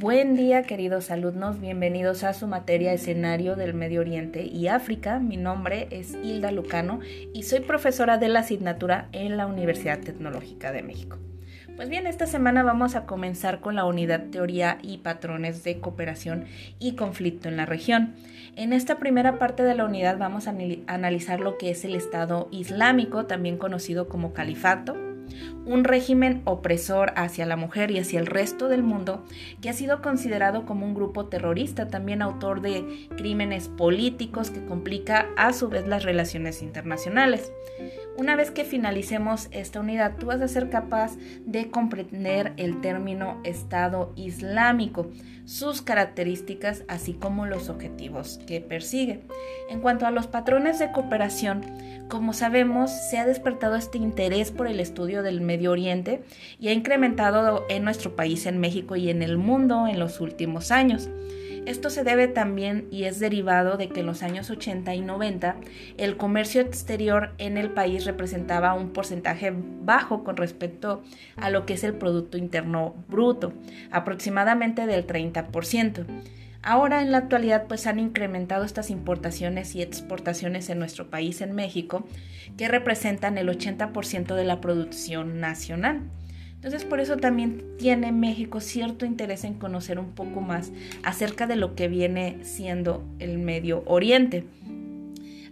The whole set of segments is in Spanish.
Buen día queridos alumnos, bienvenidos a su materia escenario del Medio Oriente y África. Mi nombre es Hilda Lucano y soy profesora de la asignatura en la Universidad Tecnológica de México. Pues bien, esta semana vamos a comenzar con la unidad Teoría y Patrones de Cooperación y Conflicto en la región. En esta primera parte de la unidad vamos a analizar lo que es el Estado Islámico, también conocido como Califato un régimen opresor hacia la mujer y hacia el resto del mundo que ha sido considerado como un grupo terrorista, también autor de crímenes políticos que complica a su vez las relaciones internacionales. Una vez que finalicemos esta unidad, tú vas a ser capaz de comprender el término Estado Islámico, sus características, así como los objetivos que persigue. En cuanto a los patrones de cooperación, como sabemos, se ha despertado este interés por el estudio del Medio Oriente y ha incrementado en nuestro país, en México y en el mundo en los últimos años. Esto se debe también y es derivado de que en los años 80 y 90 el comercio exterior en el país representaba un porcentaje bajo con respecto a lo que es el Producto Interno Bruto, aproximadamente del 30%. Ahora en la actualidad pues han incrementado estas importaciones y exportaciones en nuestro país, en México, que representan el 80% de la producción nacional. Entonces por eso también tiene México cierto interés en conocer un poco más acerca de lo que viene siendo el Medio Oriente.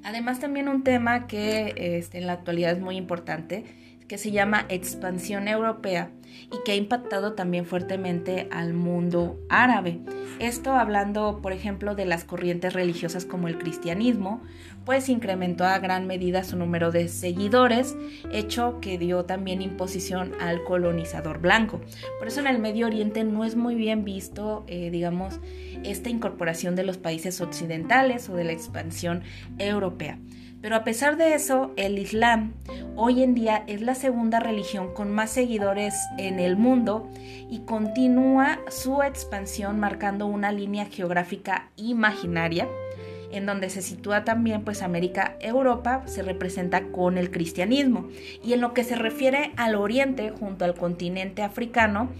Además también un tema que este, en la actualidad es muy importante, que se llama expansión europea y que ha impactado también fuertemente al mundo árabe. Esto hablando, por ejemplo, de las corrientes religiosas como el cristianismo, pues incrementó a gran medida su número de seguidores, hecho que dio también imposición al colonizador blanco. Por eso en el Medio Oriente no es muy bien visto, eh, digamos, esta incorporación de los países occidentales o de la expansión europea. Pero a pesar de eso, el Islam hoy en día es la segunda religión con más seguidores en el mundo y continúa su expansión marcando una línea geográfica imaginaria en donde se sitúa también pues América, Europa se representa con el cristianismo. Y en lo que se refiere al oriente junto al continente africano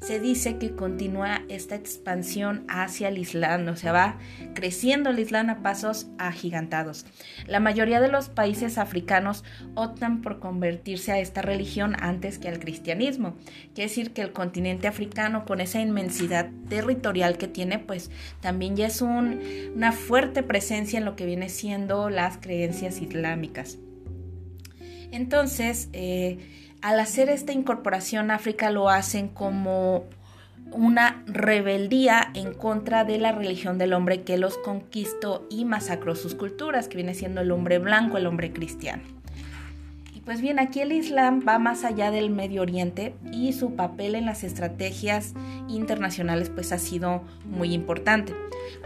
se dice que continúa esta expansión hacia el Islam, o sea, va creciendo el Islam a pasos agigantados. La mayoría de los países africanos optan por convertirse a esta religión antes que al cristianismo. Quiere decir que el continente africano, con esa inmensidad territorial que tiene, pues también ya es una fuerte presencia en lo que viene siendo las creencias islámicas. Entonces, eh, al hacer esta incorporación África lo hacen como una rebeldía en contra de la religión del hombre que los conquistó y masacró sus culturas, que viene siendo el hombre blanco, el hombre cristiano. Pues bien, aquí el Islam va más allá del Medio Oriente y su papel en las estrategias internacionales pues ha sido muy importante.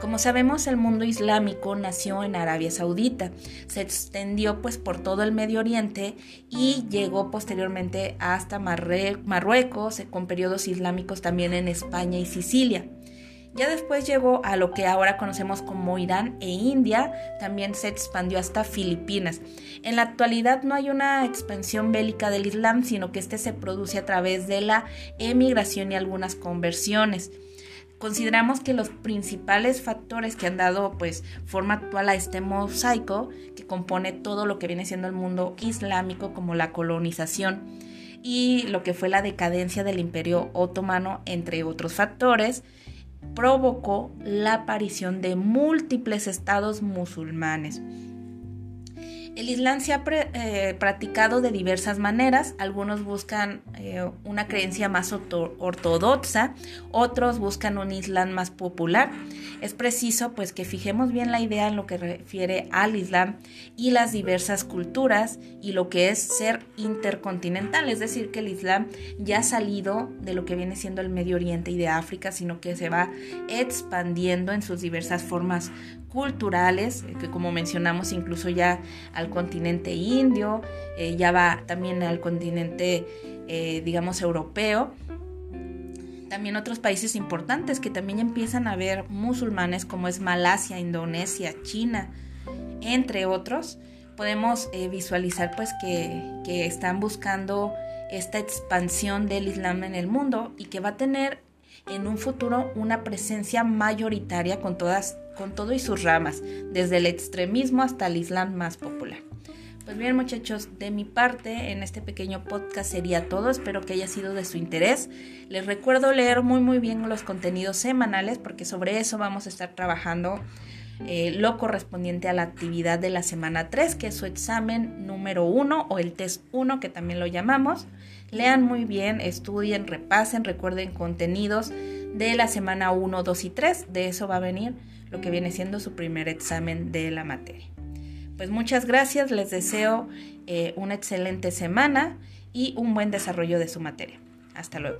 Como sabemos, el mundo islámico nació en Arabia Saudita, se extendió pues por todo el Medio Oriente y llegó posteriormente hasta Marruecos, con periodos islámicos también en España y Sicilia. Ya después llegó a lo que ahora conocemos como Irán e India, también se expandió hasta Filipinas. En la actualidad no hay una expansión bélica del Islam, sino que este se produce a través de la emigración y algunas conversiones. Consideramos que los principales factores que han dado pues forma actual a este mosaico que compone todo lo que viene siendo el mundo islámico como la colonización y lo que fue la decadencia del imperio otomano entre otros factores provocó la aparición de múltiples estados musulmanes. El Islam se ha eh, practicado de diversas maneras. Algunos buscan eh, una creencia más ortodoxa, otros buscan un Islam más popular. Es preciso pues que fijemos bien la idea en lo que refiere al Islam y las diversas culturas y lo que es ser intercontinental, es decir, que el Islam ya ha salido de lo que viene siendo el Medio Oriente y de África, sino que se va expandiendo en sus diversas formas culturales, eh, que como mencionamos incluso ya continente indio, eh, ya va también al continente, eh, digamos, europeo. También otros países importantes que también empiezan a ver musulmanes como es Malasia, Indonesia, China, entre otros. Podemos visualizar pues que, que están buscando esta expansión del Islam en el mundo y que va a tener en un futuro una presencia mayoritaria con todas con todo y sus ramas, desde el extremismo hasta el Islam más popular. Pues bien muchachos, de mi parte en este pequeño podcast sería todo, espero que haya sido de su interés. Les recuerdo leer muy muy bien los contenidos semanales porque sobre eso vamos a estar trabajando eh, lo correspondiente a la actividad de la semana 3, que es su examen número 1 o el test 1 que también lo llamamos. Lean muy bien, estudien, repasen, recuerden contenidos de la semana 1, 2 y 3. De eso va a venir lo que viene siendo su primer examen de la materia. Pues muchas gracias, les deseo eh, una excelente semana y un buen desarrollo de su materia. Hasta luego.